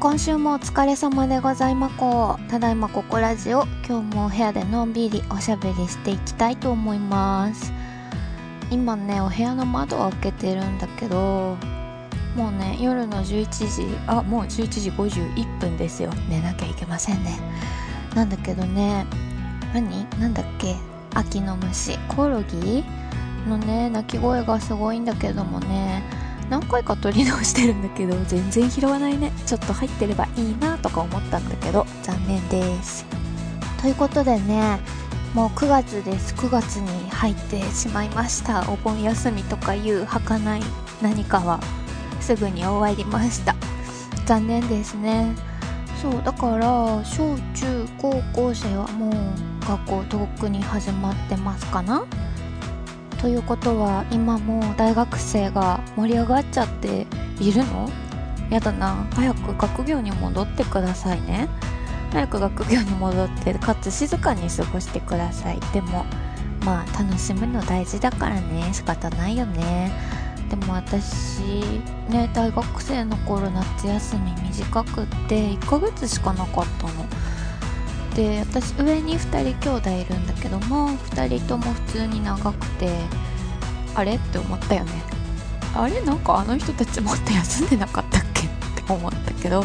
今週もお疲れ様でございまこただいまここラジオ今日もお部屋でのんびりおしゃべりしていきたいと思います。今ねお部屋の窓を開けてるんだけどもうね夜の11時あもう11時51分ですよ。寝なきゃいけませんね。なんだけどね何？なんだっけ？秋の虫。コオロギ？のね鳴き声がすごいんだけどもね何回か撮り直してるんだけど全然拾わないね。ちょっと入ってればいいなとか思ったんだけど残念です。ということでねもう9月です。9月に入ってしまいました。お盆休みとかいう儚い何かはすぐに終わりました。残念ですね。そうだから小中高校生はもう学校遠くに始まってますかな。ということは今も大学生が盛り上がっちゃっているの？やだな。早く学業に戻ってくださいね。早く学業に戻ってかつ静かに過ごしてください。でもまあ楽しむの大事だからね。仕方ないよね。でも私ね大学生の頃夏休み短くって1ヶ月しかなかったの。で私上に2人兄弟いるんだけども2人とも普通に長くてあれ？って思ったよね。あれ？なんかあの人たちもっと休んでなかったっけ？って思ったけど、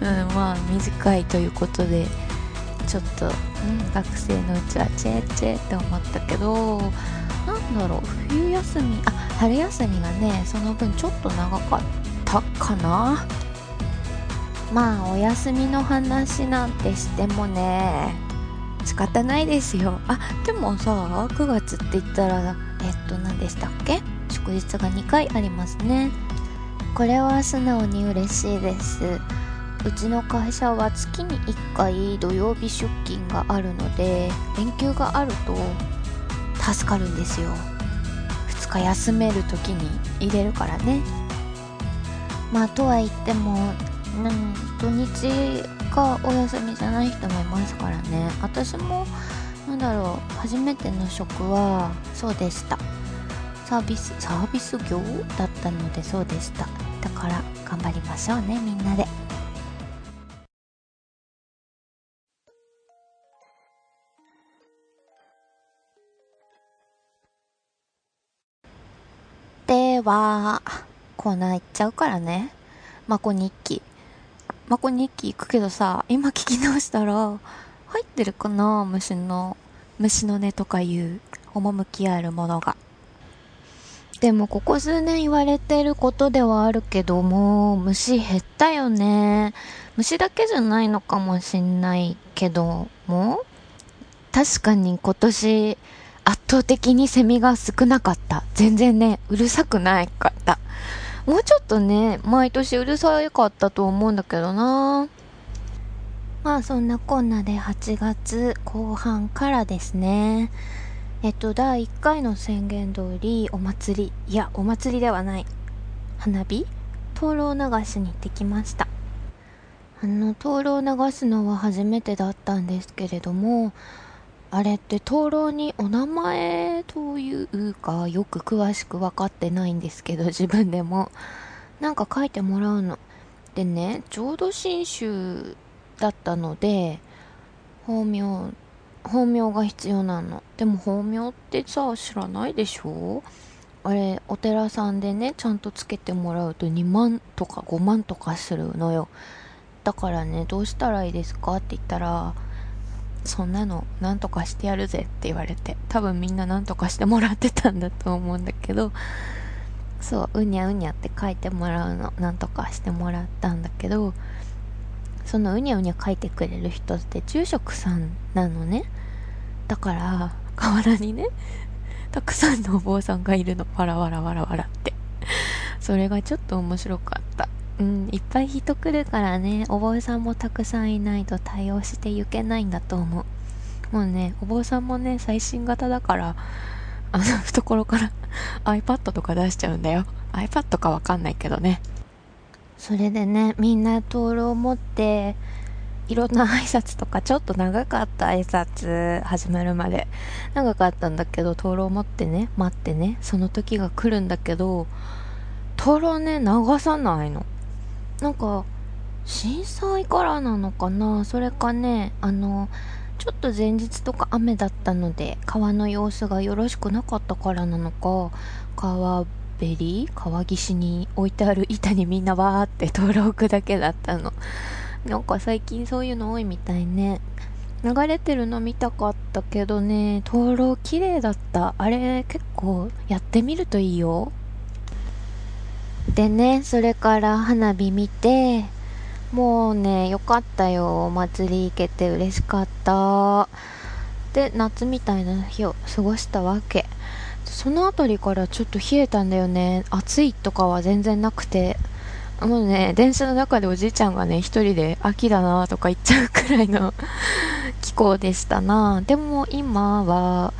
うん、まあ短いということでちょっと、うん、学生のうちはチェーチェーって思ったけどなんだろう冬休みあ春休みがねその分ちょっと長かったかなまあお休みの話なんてしてもね。仕方ないですよ。あでもさ9月って言ったらえっと何でしたっけ？祝日が2回ありますね。これは素直に嬉しいです。うちの会社は月に1回土曜日出勤があるので連休があると助かるんですよ。2日休める時に入れるからね。まあとは言ってもうん、土日がお休みじゃない人もいますからね。私もなんだろう初めての職はそうでした。サービスサービス業だったのでそうでした。だから頑張りましょうねみんなで。ではコーナー行っちゃうからね。まこ日記まこ日記行くけどさ、今聞き直したら、入ってるかな虫の、虫の音とかいう趣あるものが。でもここ数年言われてることではあるけども、虫減ったよね。虫だけじゃないのかもしんないけども、確かに今年圧倒的にセミが少なかった。全然ね、うるさくないかった。もうちょっとね、毎年うるさかったと思うんだけどなまあそんなこんなで8月後半からですね。えっと、第1回の宣言通りお祭り、いや、お祭りではない。花火？灯籠流しに行ってきました。あの、灯籠流すのは初めてだったんですけれども、あれって灯籠にお名前というかよく詳しく分かってないんですけど自分でも。なんか書いてもらうの。でね浄土真宗だったので法名法名が必要なの。でも法名ってさ知らないでしょ？あれお寺さんでねちゃんとつけてもらうと2万とか5万とかするのよ。だからねどうしたらいいですか？って言ったらそんなのなんとかしてやるぜって言われて、多分みんななんとかしてもらってたんだと思うんだけど、そう、うにゃうにゃって書いてもらうの、なんとかしてもらったんだけど、そのうにゃうにゃ書いてくれる人って住職さんなのね。だから、河原にね、たくさんのお坊さんがいるの。わらわらわらわらって。それがちょっと面白かった。うん、いっぱい人来るからね、お坊さんもたくさんいないと対応していけないんだと思う。もうね、お坊さんもね、最新型だから、あの、懐から iPad とか出しちゃうんだよ。iPad かわかんないけどね。それでね、みんな灯籠を持って、いろんな挨拶とか、ちょっと長かった挨拶始まるまで。長かったんだけど、灯籠を持ってね、待ってね、その時が来るんだけど、灯籠ね、流さないの。なんか震災からなのかな？それかねあのちょっと前日とか雨だったので川の様子がよろしくなかったからなのか川べり？川岸に置いてある板にみんなわーって灯籠置くだけだったの。なんか最近そういうの多いみたいね。流れてるの見たかったけどね灯籠綺麗だった。あれ結構やってみるといいよ。でねそれから花火見てもうねよかったよお祭り行けて嬉しかった。で夏みたいな日を過ごしたわけ。その辺りからちょっと冷えたんだよね。暑いとかは全然なくて。もうね電車の中でおじいちゃんがね一人で秋だなとか言っちゃうくらいの気候でしたな。でも今は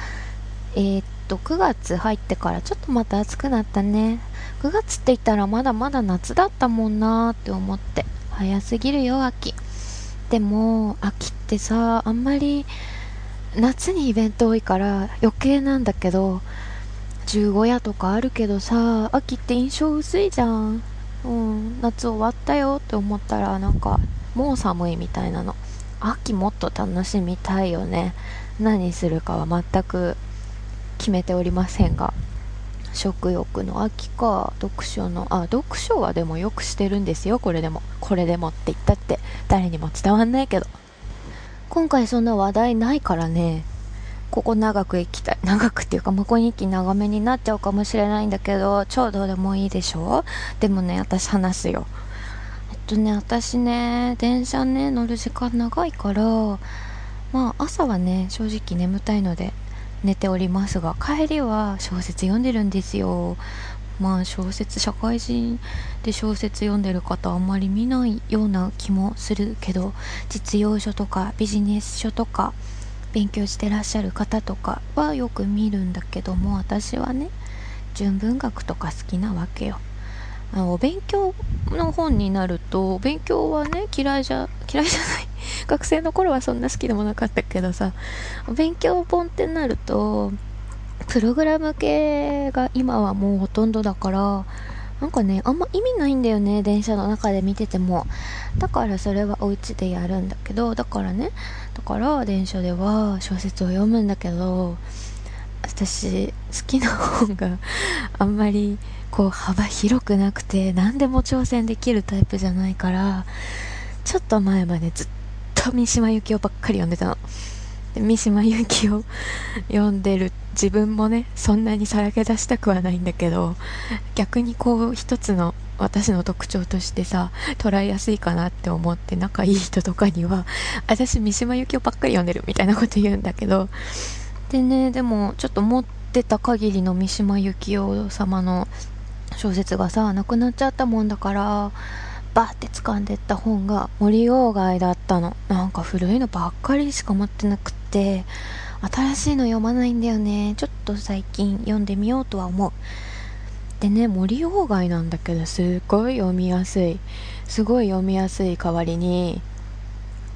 えー、っと9月入ってからちょっとまた暑くなったね。9月って言ったらまだまだ夏だったもんなって思って。早すぎるよ秋。でも秋ってさあんまり夏にイベント多いから余計なんだけど十五夜とかあるけどさ秋って印象薄いじゃん。うん夏終わったよって思ったらなんかもう寒いみたいなの。秋もっと楽しみたいよね。何するかは全く決めておりませんが食欲の秋か読書のあ読書はでもよくしてるんですよこれでもこれでもって言ったって誰にも伝わんないけど今回そんな話題ないからねここ長く行きたい。長くっていうか、向こう日記長めになっちゃうかもしれないんだけど、ちょうどでもいいでしょ？でもね、私話すよ。えっとね、私ね、電車ね、乗る時間長いから、まあ朝はね、正直眠たいので寝ておりますが、帰りは小説読んでるんですよ。まあ小説、社会人で小説読んでる方あんまり見ないような気もするけど、実用書とかビジネス書とか、勉強してらっしゃる方とかはよく見るんだけども私はね純文学とか好きなわけよあのお勉強の本になると勉強はね嫌いじゃ嫌いじゃない学生の頃はそんな好きでもなかったけどさ勉強本ってなるとプログラム系が今はもうほとんどだからなんかねあんま意味ないんだよね電車の中で見てても。だからそれはお家でやるんだけどだからねだから電車では小説を読むんだけど私好きな本が あんまりこう幅広くなくて何でも挑戦できるタイプじゃないからちょっと前までずっと三島由紀夫ばっかり読んでたの。で三島由紀夫読んでる自分もねそんなにさらけ出したくはないんだけど逆にこう一つの私の特徴としてさ捉えやすいかなって思って仲いい人とかには私三島由紀夫ばっかり読んでるみたいなこと言うんだけどでねでもちょっと持ってた限りの三島由紀夫様の小説がさなくなっちゃったもんだからバーって掴んでった本が森鴎外だったの。なんか古いのばっかりしか持ってなくって。新しいの読まないんだよね。ちょっと最近読んでみようとは思う。でね森鴎外なんだけどすっごい読みやすい。すごい読みやすい代わりに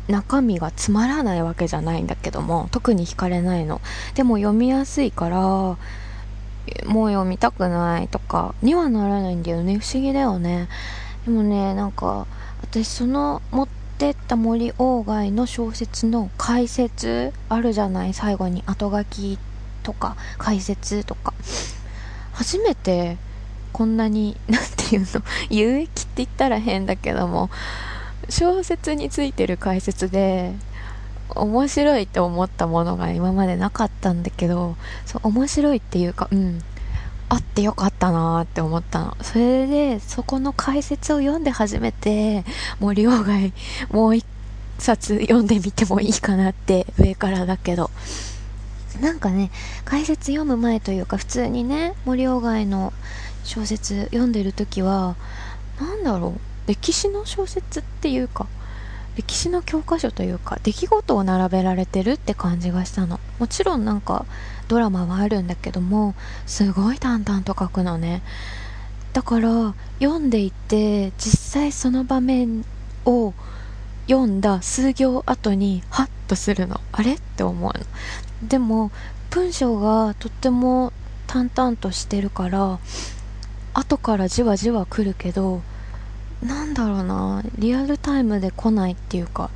中身がつまらないわけじゃないんだけども。特に惹かれないの。でも読みやすいからもう読みたくないとかにはならないんだよね。不思議だよね。でもねなんか私その持ってった森鴎外の小説の解説あるじゃない？最後に後書きとか解説とか。初めてこんなに何て言うの？有益って言ったら変だけども小説についてる解説で面白いって思ったものが今までなかったんだけどそう面白いっていうかうん。あってよかったなって思ったの。それでそこの解説を読んで初めて森鴎外もう一冊読んでみてもいいかなって上からだけど。なんかね解説読む前というか普通にね森鴎外の小説読んでる時は何だろう歴史の小説っていうか歴史の教科書というか出来事を並べられてるって感じがしたの。もちろんなんかドラマはあるんだけどもすごい淡々と書くのね。だから読んでいて実際その場面を読んだ数行後にハッとするの。あれって思うの。でも文章がとっても淡々としてるから後からじわじわ来るけどなんだろうな。リアルタイムで来ないっていうか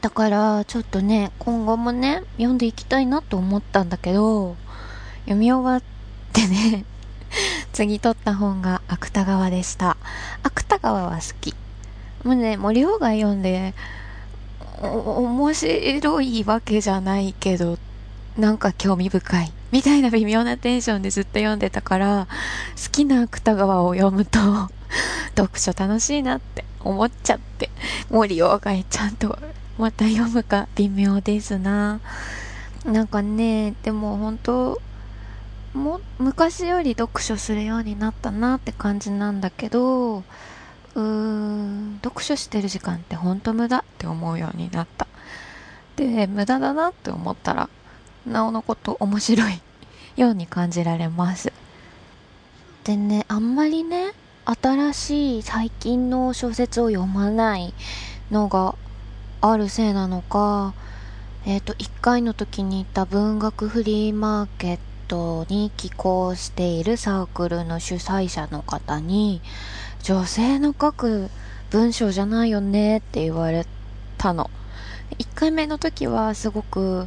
だからちょっとね今後もね読んでいきたいなと思ったんだけど読み終わってね 次撮った本が芥川でした。芥川は好き。もうね森鴎外読んで面白いわけじゃないけどなんか興味深い。みたいな微妙なテンションでずっと読んでたから好きな芥川を読むと 読書楽しいなって思っちゃって森鴎外ちゃんとまた読むか微妙ですな。なんかねでも本当も昔より読書するようになったなって感じなんだけどうーん読書してる時間ってほんと無駄って思うようになった。で無駄だなって思ったらなおのこと面白いように感じられます。でねあんまりね新しい最近の小説を読まないのがあるせいなのかえっ、ー、と1回の時に行った文学フリーマーケットに寄稿しているサークルの主催者の方に女性の書く文章じゃないよねって言われたの。1回目の時はすごく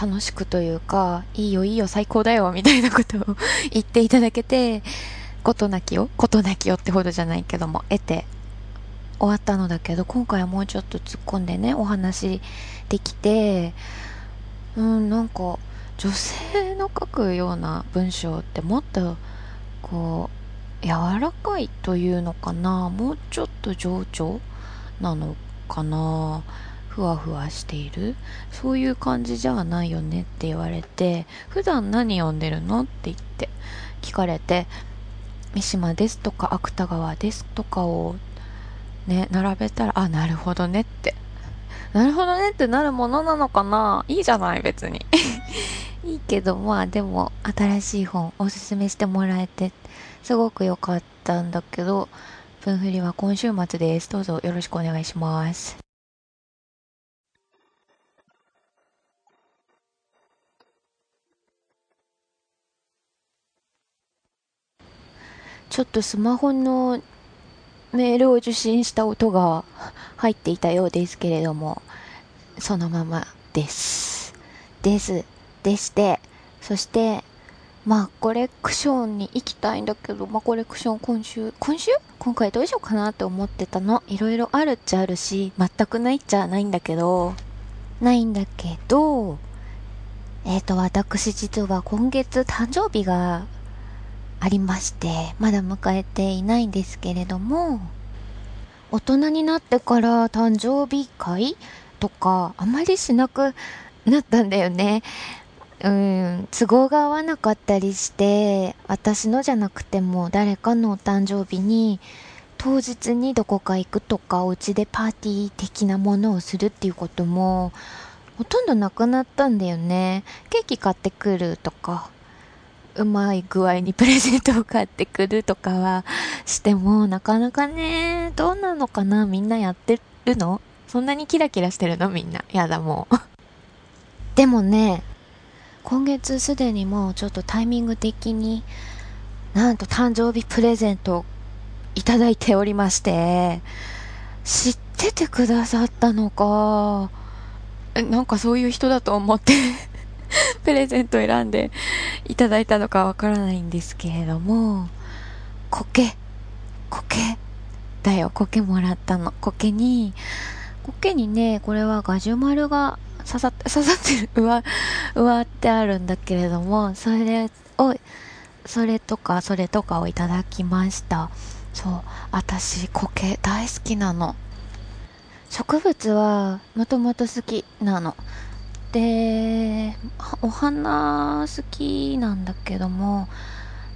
楽しくというか、いいよいいよ最高だよみたいなことを言っていただけて、ことなきを、ことなきよってほどじゃないけども、得て終わったのだけど、今回はもうちょっと突っ込んでね、お話できて、うん、なんか、女性の書くような文章ってもっと、こう、柔らかいというのかな、もうちょっと情緒なのかな？ふわふわしている？そういう感じじゃないよねって言われて普段何読んでるの？って言って聞かれて三島ですとか芥川ですとかをね並べたらあなるほどねって。なるほどねってなるものなのかな。いいじゃない別に。いいけどまあでも新しい本おすすめしてもらえてすごく良かったんだけど文振りは今週末です。どうぞよろしくお願いします。ちょっとスマホのメールを受信した音が入っていたようですけれども、そのままです。です。でして、そして、まあ、コレクションに行きたいんだけど、まあ、コレクション今週、今週？今回どうしようかなって思ってたの？いろいろあるっちゃあるし、全くないっちゃないんだけど、ないんだけど、えっ、ー、と、私実は今月誕生日がありまして、まだ迎えていないんですけれども、大人になってから誕生日会とか、あまりしなくなったんだよね。うん、都合が合わなかったりして、私のじゃなくても誰かのお誕生日に、当日にどこか行くとか、お家でパーティー的なものをするっていうことも、ほとんどなくなったんだよね。ケーキ買ってくるとか、うまい具合にプレゼントを買ってくるとかはしても、なかなかね、どうなのかなみんなやってるの？そんなにキラキラしてるの？みんな。やだ、もう。でもね、今月すでにもうちょっとタイミング的に、なんと誕生日プレゼントをいただいておりまして、知っててくださったのか、なんかそういう人だと思って プレゼント選んでいただいたのかわからないんですけれども、苔、苔だよ、苔もらったの。苔に、苔にね、これはガジュマルが刺さって、刺さってる、植わ、植わってあるんだけれども、それを、それとか、それとかをいただきました。そう、私、苔大好きなの。植物は、もともと好きなの。で、お花好きなんだけども、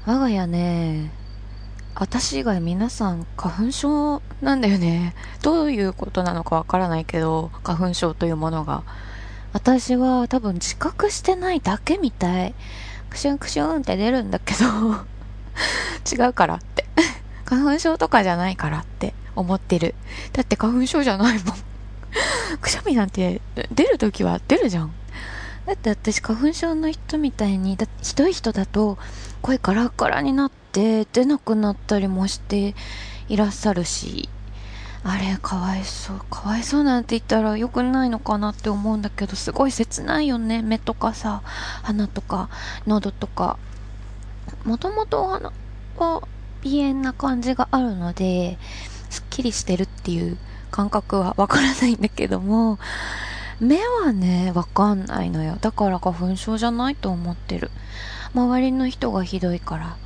我が家ね、私以外皆さん花粉症なんだよね。どういうことなのかわからないけど、花粉症というものが。私は多分自覚してないだけみたい。クシュンクシュンって出るんだけど 違うからって花粉症とかじゃないからって思ってる。だって花粉症じゃないもん くしゃみなんて出るときは出るじゃん。だって私花粉症の人みたいにだひどい人だと声カラカラになって出なくなったりもしていらっしゃるし、あれ、かわいそう。かわいそうなんて言ったら良くないのかなって思うんだけど、すごい切ないよね。目とかさ、鼻とか、喉とか。もともとお花は鼻炎な感じがあるので、すっきりしてるっていう感覚はわからないんだけども、目はね、わかんないのよ。だから花粉症じゃないと思ってる。周りの人がひどいから、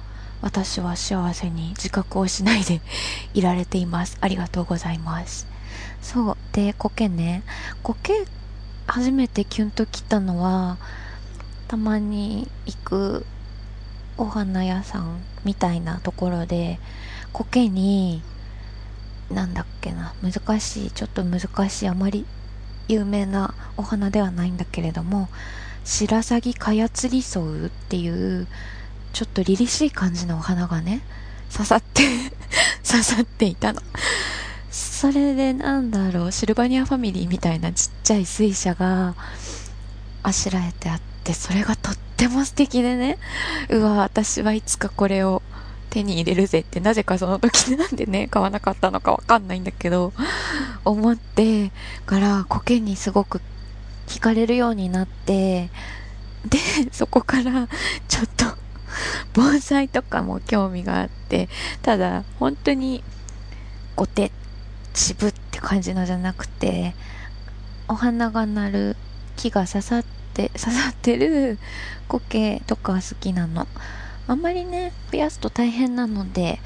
私は幸せに自覚をしないで いられています。ありがとうございます。そう。で、苔ね。苔、初めてキュンと来たのは、たまに行くお花屋さんみたいなところで、苔に、なんだっけな、難しい、ちょっと難しい、あまり有名なお花ではないんだけれども、白鷺カヤツリソウっていう、ちょっと凛々しい感じのお花がね、刺さって 刺さっていたの。それでなんだろう、シルバニアファミリーみたいなちっちゃい水車があしらえてあって、それがとっても素敵でね、うわ、私はいつかこれを手に入れるぜってなぜかその時なんでね、買わなかったのかわかんないんだけど、思ってから苔にすごく惹かれるようになって、で、そこからちょっと盆栽とかも興味があって、ただ本当にごて、渋って感じのじゃなくて、お花が鳴る木が刺さって、刺さってる苔とか好きなの。あんまりね、増やすと大変なので、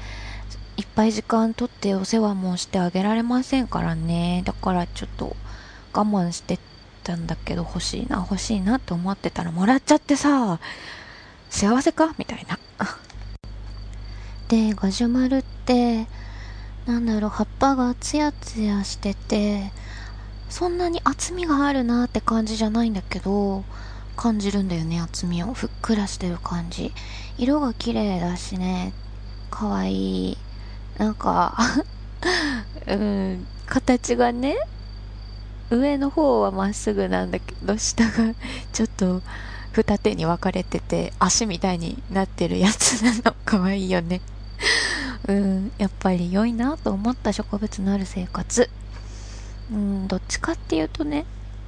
いっぱい時間とってお世話もしてあげられませんからね。だからちょっと我慢してたんだけど欲しいな、欲しいなって思ってたらもらっちゃってさ、幸せか？みたいな。で、ガジュマルって、なんだろう、葉っぱがツヤツヤしてて、そんなに厚みがあるなって感じじゃないんだけど、感じるんだよね、厚みを。ふっくらしてる感じ。色が綺麗だしね、かわいい。なんか うん、形がね、上の方はまっすぐなんだけど、下が ちょっと二手に分かれてて、足みたいになってるやつなの。かわいいよね。うん、やっぱり良いなと思った植物のある生活。うん、どっちかっていうとね、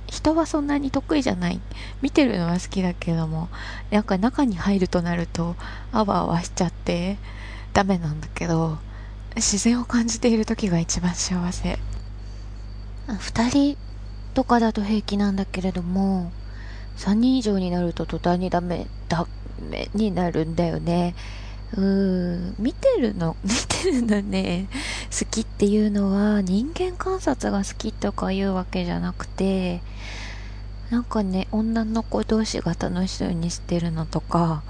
人はそんなに得意じゃない。見てるのは好きだけども、なんか中に入るとなると、あわあわしちゃって、ダメなんだけど、自然を感じている時が一番幸せ。二人とかだと平気なんだけれども、3人以上になると途端にダメ、ダメになるんだよね。うーん、見てるの、見てるのね、好きっていうのは人間観察が好きとかいうわけじゃなくて、なんかね、女の子同士が楽しそうにしてるのとか、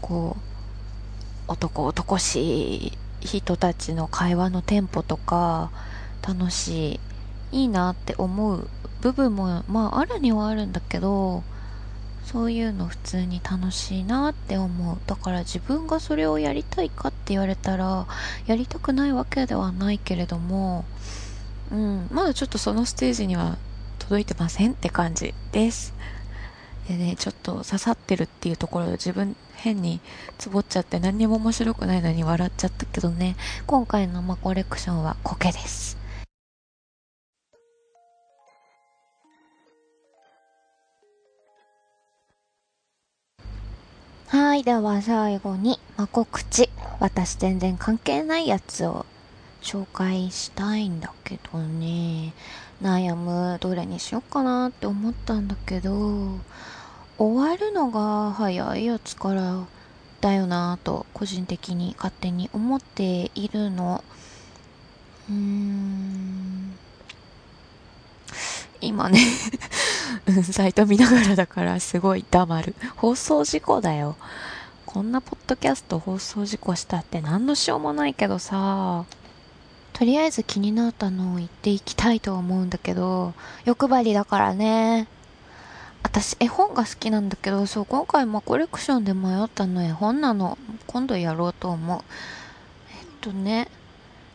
こう、男男しい人たちの会話のテンポとか、楽しい、いいなって思う部分も、まああるにはあるんだけど、そういうの普通に楽しいなって思う。だから自分がそれをやりたいかって言われたら、やりたくないわけではないけれども、うん、まだちょっとそのステージには届いてませんって感じです。でね、ちょっと刺さってるっていうところで自分変につぼっちゃって何にも面白くないのに笑っちゃったけどね、今回のマコレクションは苔です。はい。では最後に、ま告知。私全然関係ないやつを紹介したいんだけどね。悩む。どれにしようかなって思ったんだけど、終わるのが早いやつからだよなと、個人的に勝手に思っているの。うーん。今ね サイト見ながらだからすごい黙る。放送事故だよ。こんなポッドキャスト放送事故したって何のしようもないけどさ。とりあえず気になったのを言っていきたいと思うんだけど、欲張りだからね。私絵本が好きなんだけど、そう、今回もコレクションで迷ったの絵本なの。今度やろうと思う。えっとね、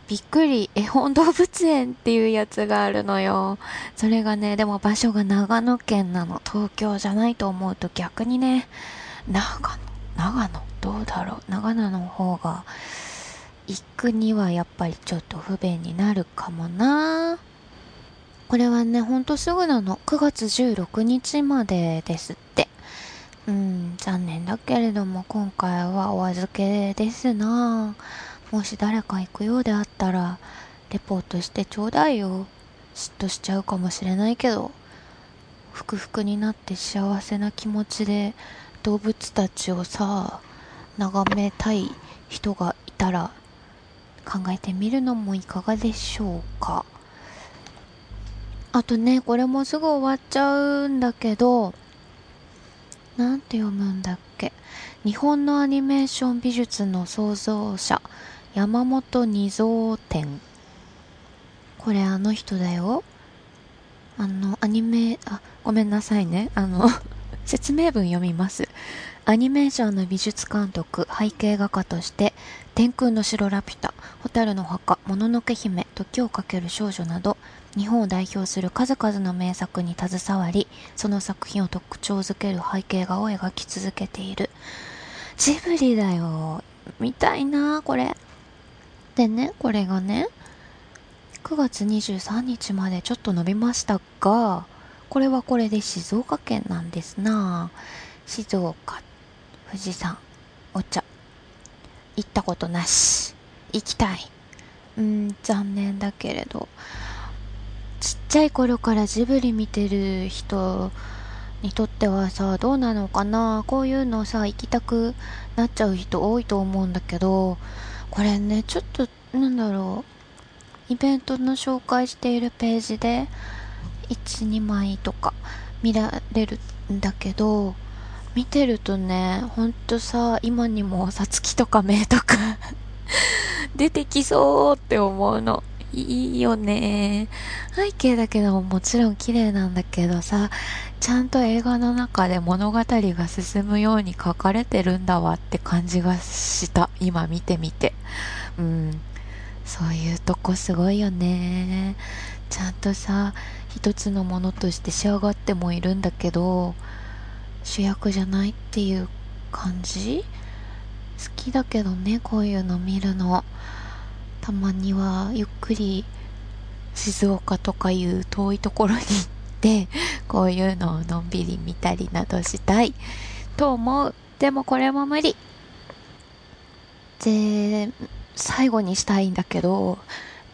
びっくり絵本動物園っていうやつがあるのよ。それがね、でも場所が長野県なの。東京じゃないと思うと逆にね、長野、長野、どうだろう？長野の方が行くにはやっぱりちょっと不便になるかもなこれはね、ほんとすぐなの。9月16日までですって。うん、残念だけれども今回はお預けですなもし誰か行くようであったら、レポートしてちょうだいよ。嫉妬しちゃうかもしれないけど、ふくふくになって幸せな気持ちで動物たちをさ、眺めたい人がいたら考えてみるのもいかがでしょうか。あとね、これもすぐ終わっちゃうんだけど、なんて読むんだっけ。日本のアニメーション美術の創造者、山本二蔵展。これあの人だよ。あの、アニメ、あ、ごめんなさいね。あの 説明文読みます。アニメーションの美術監督、背景画家として、天空の城ラピュタ、蛍の墓、もののけ姫、時をかける少女など、日本を代表する数々の名作に携わり、その作品を特徴づける背景画を描き続けている。ジブリだよ。見たいなこれ。でね、これがね、9月23日までちょっと伸びましたが、これはこれで静岡県なんですな静岡富士山、お茶。行ったことなし。行きたい。うん、残念だけれど。ちっちゃい頃からジブリ見てる人にとってはさ、どうなのかなこういうのさ、行きたくなっちゃう人多いと思うんだけど、これね、ちょっと、なんだろう。イベントの紹介しているページで、1、2枚とか見られるんだけど、見てるとね、ほんとさ、今にもさつきとか目とか 出てきそうって思うの。いいよね。背景だけでももちろん綺麗なんだけどさ、ちゃんと映画の中で物語が進むように書かれてるんだわって感じがした。今見てみて。うん。そういうとこすごいよね。ちゃんとさ、一つのものとして仕上がってもいるんだけど、主役じゃないっていう感じ？好きだけどねこういうの見るのたまにはゆっくり静岡とかいう遠いところに行って こういうのをのんびり見たりなどしたいと思うでもこれも無理で最後にしたいんだけど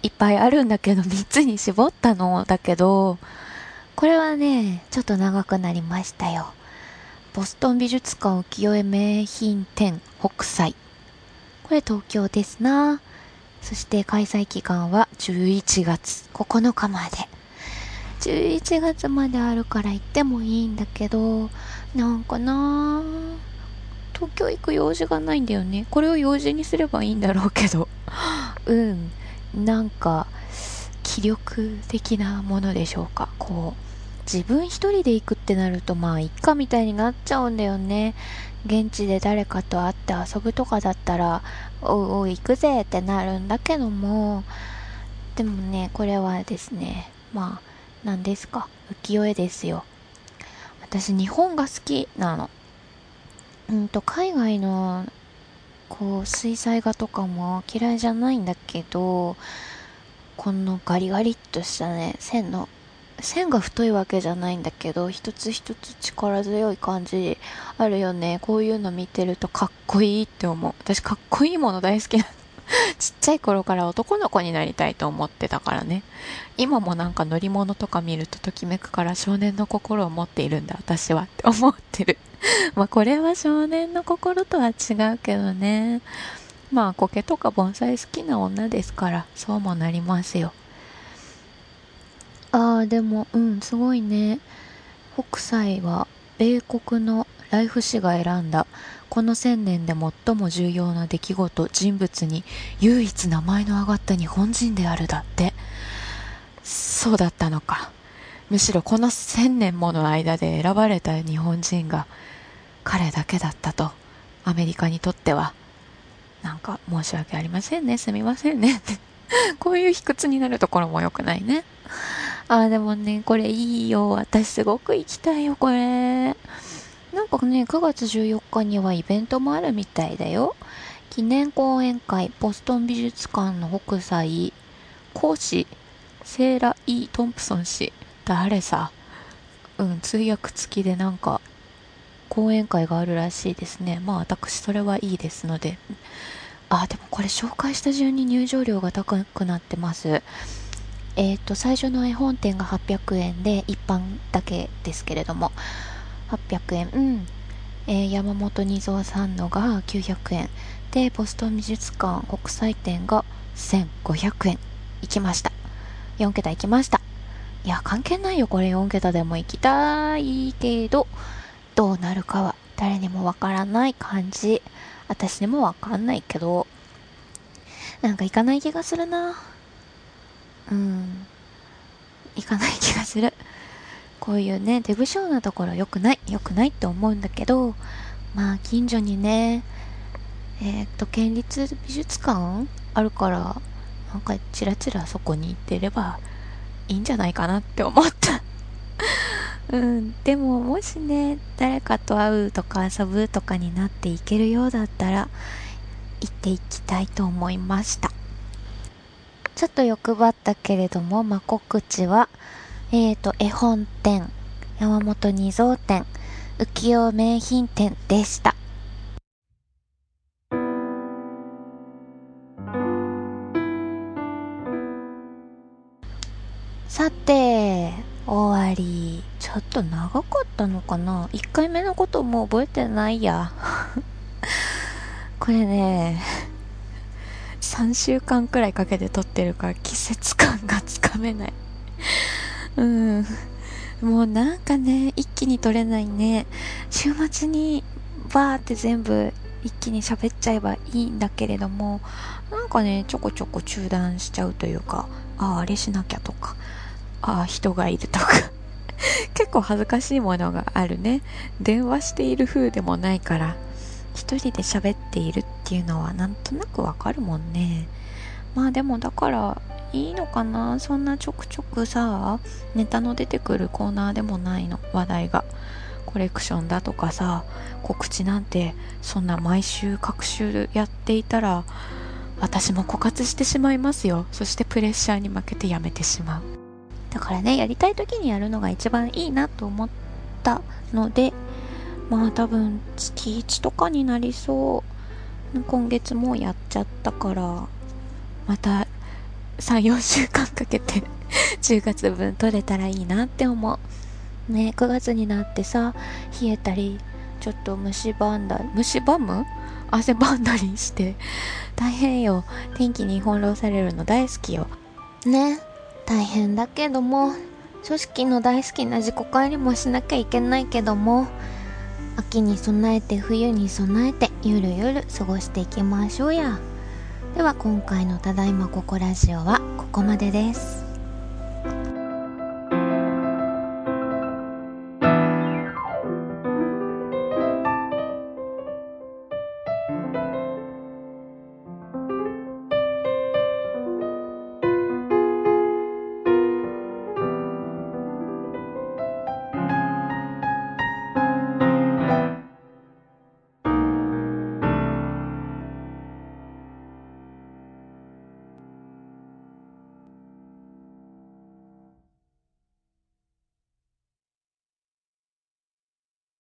いっぱいあるんだけど3つに絞ったのだけどこれはねちょっと長くなりましたよボストン美術館浮世絵名品展北斎。これ東京ですな。そして開催期間は11月9日まで。11月まであるから行ってもいいんだけど、なんかな東京行く用事がないんだよね。これを用事にすればいいんだろうけど。うん。なんか、気力的なものでしょうか。こう。自分一人で行くってなるとまあ一家みたいになっちゃうんだよね現地で誰かと会って遊ぶとかだったらおうおう行くぜってなるんだけどもでもねこれはですねまあ何ですか浮世絵ですよ。私日本が好きなの。うんと海外のこう水彩画とかも嫌いじゃないんだけどこのガリガリっとしたね線の線が太いわけじゃないんだけど一つ一つ力強い感じあるよね。こういうの見てるとかっこいいって思う。私かっこいいもの大好きなの。ちっちゃい頃から男の子になりたいと思ってたからね。今もなんか乗り物とか見るとときめくから少年の心を持っているんだ。私はって思ってる。まあこれは少年の心とは違うけどね。まあ苔とか盆栽好きな女ですからそうもなりますよ。ああ、でも、うん、すごいね。北斎は、米国のライフ誌が選んだ、この千年で最も重要な出来事、人物に、唯一名前の挙がった日本人であるだって。そうだったのか。むしろこの千年もの間で選ばれた日本人が、彼だけだったと、アメリカにとっては。なんか申し訳ありませんね。すみませんね。こういう卑屈になるところも良くないね。あ、でもね、これいいよ。私すごく行きたいよ、これ。なんかね、9月14日にはイベントもあるみたいだよ。記念講演会ボストン美術館の北斎講師セーラ・イー・トンプソン氏誰さうん通訳付きでなんか講演会があるらしいですねまあ私それはいいですのであでもこれ紹介した順に入場料が高くなってますえっ、ー、と最初の絵本店が800円で一般だけですけれども800円。うん。えー、山本二蔵さんのが900円。でボストン美術館国際展が1500円。行きました。4桁行きました。いや関係ないよ。これ4桁でも行きたいけどどうなるかは誰にもわからない感じ。私にもわかんないけどなんか行かない気がするな。うん。行かない気がする。こういうねデブ症なところ良くない良くないって思うんだけどまあ近所にねえっ、と県立美術館あるからなんかチラチラそこに行ってればいいんじゃないかなって思った。うん。でももしね誰かと会うとか遊ぶとかになっていけるようだったら行っていきたいと思いました。ちょっと欲張ったけれども、まあ、告知はえーと、絵本店、山本二蔵店、浮世名品店でした。さて、終わり。ちょっと長かったのかな ?1 回目のことも覚えてないや。これね、3週間くらいかけて撮ってるから季節感がつかめない。うん。もうなんかね、一気に撮れないね。週末にバーって全部一気に喋っちゃえばいいんだけれども、なんかね、ちょこちょこ中断しちゃうというか、ああ、あれしなきゃとか、ああ、人がいるとか。結構恥ずかしいものがあるね。電話している風でもないから、一人で喋っているっていうのはなんとなくわかるもんね。まあでもだからいいのかな。そんなちょくちょくさネタの出てくるコーナーでもないの。話題が。コレクションだとかさ告知なんてそんな毎週各週やっていたら私も枯渇してしまいますよ。そしてプレッシャーに負けてやめてしまう。だからねやりたい時にやるのが一番いいなと思ったのでまあ多分月1とかになりそう。今月もやっちゃったからまた34週間かけて 10月分取れたらいいなって思う。ね9月になってさ冷えたりちょっと虫歯んだ虫歯む？汗ばんだりして大変よ。天気に翻弄されるの大好きよ。ね大変だけども組織の大好きな自己管理もしなきゃいけないけども秋に備えて冬に備えてゆるゆる過ごしていきましょうや。では今回の「ただいまここラジオ」はここまでです